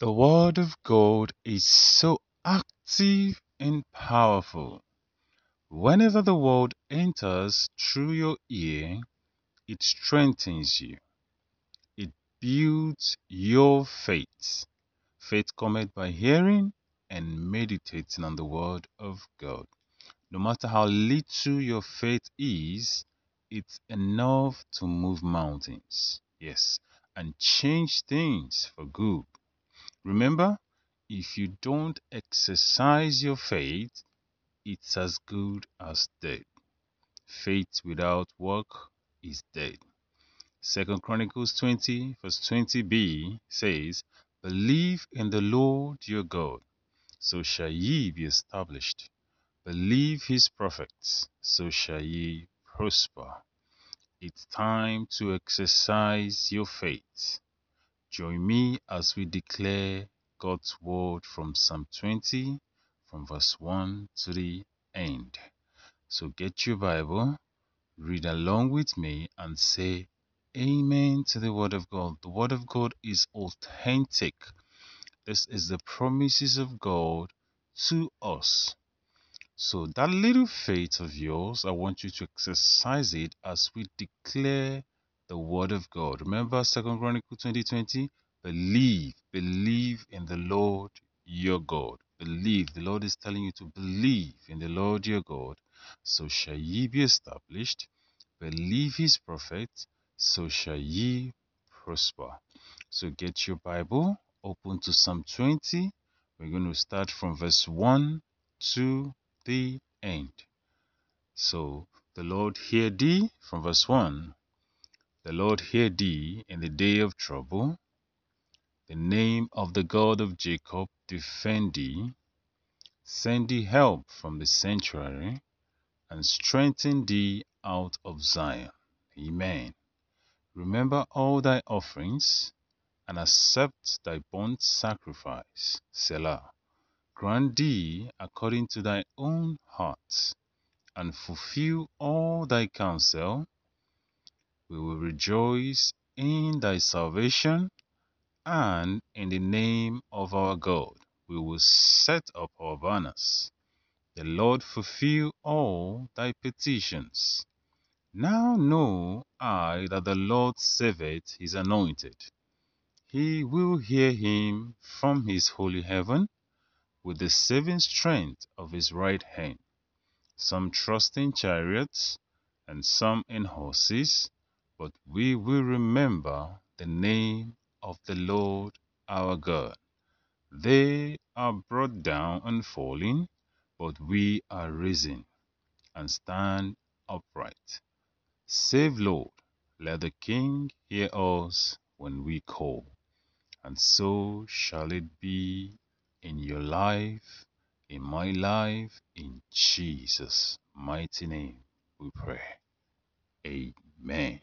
The Word of God is so active and powerful. Whenever the Word enters through your ear, it strengthens you. It builds your faith. Faith cometh by hearing and meditating on the Word of God. No matter how little your faith is, it's enough to move mountains. Yes, and change things for good. Remember, if you don't exercise your faith, it's as good as dead. Faith without work is dead. Second Chronicles 20, verse 20b says, Believe in the Lord your God, so shall ye be established. Believe his prophets, so shall ye prosper. It's time to exercise your faith. Join me as we declare God's word from Psalm 20, from verse 1 to the end. So get your Bible, read along with me, and say Amen to the Word of God. The Word of God is authentic. This is the promises of God to us. So, that little faith of yours, I want you to exercise it as we declare the word of God. Remember Second Chronicles 2020? Believe, believe in the Lord your God. Believe. The Lord is telling you to believe in the Lord your God. So shall ye be established. Believe his prophets, so shall ye prosper. So get your Bible, open to Psalm 20. We're going to start from verse 1 to the end. So the Lord hear thee from verse 1 the Lord hear thee in the day of trouble. The name of the God of Jacob defend thee. Send thee help from the sanctuary, and strengthen thee out of Zion. Amen. Remember all thy offerings, and accept thy burnt sacrifice. Selah. Grant thee according to thy own heart, and fulfill all thy counsel we will rejoice in thy salvation, and in the name of our God we will set up our banners. The Lord fulfill all thy petitions. Now know I that the Lord saveth his anointed. He will hear him from his holy heaven with the saving strength of his right hand. Some trust in chariots and some in horses, but we will remember the name of the Lord our God. They are brought down and falling, but we are risen and stand upright. Save, Lord, let the King hear us when we call. And so shall it be in your life, in my life, in Jesus' mighty name we pray. Amen.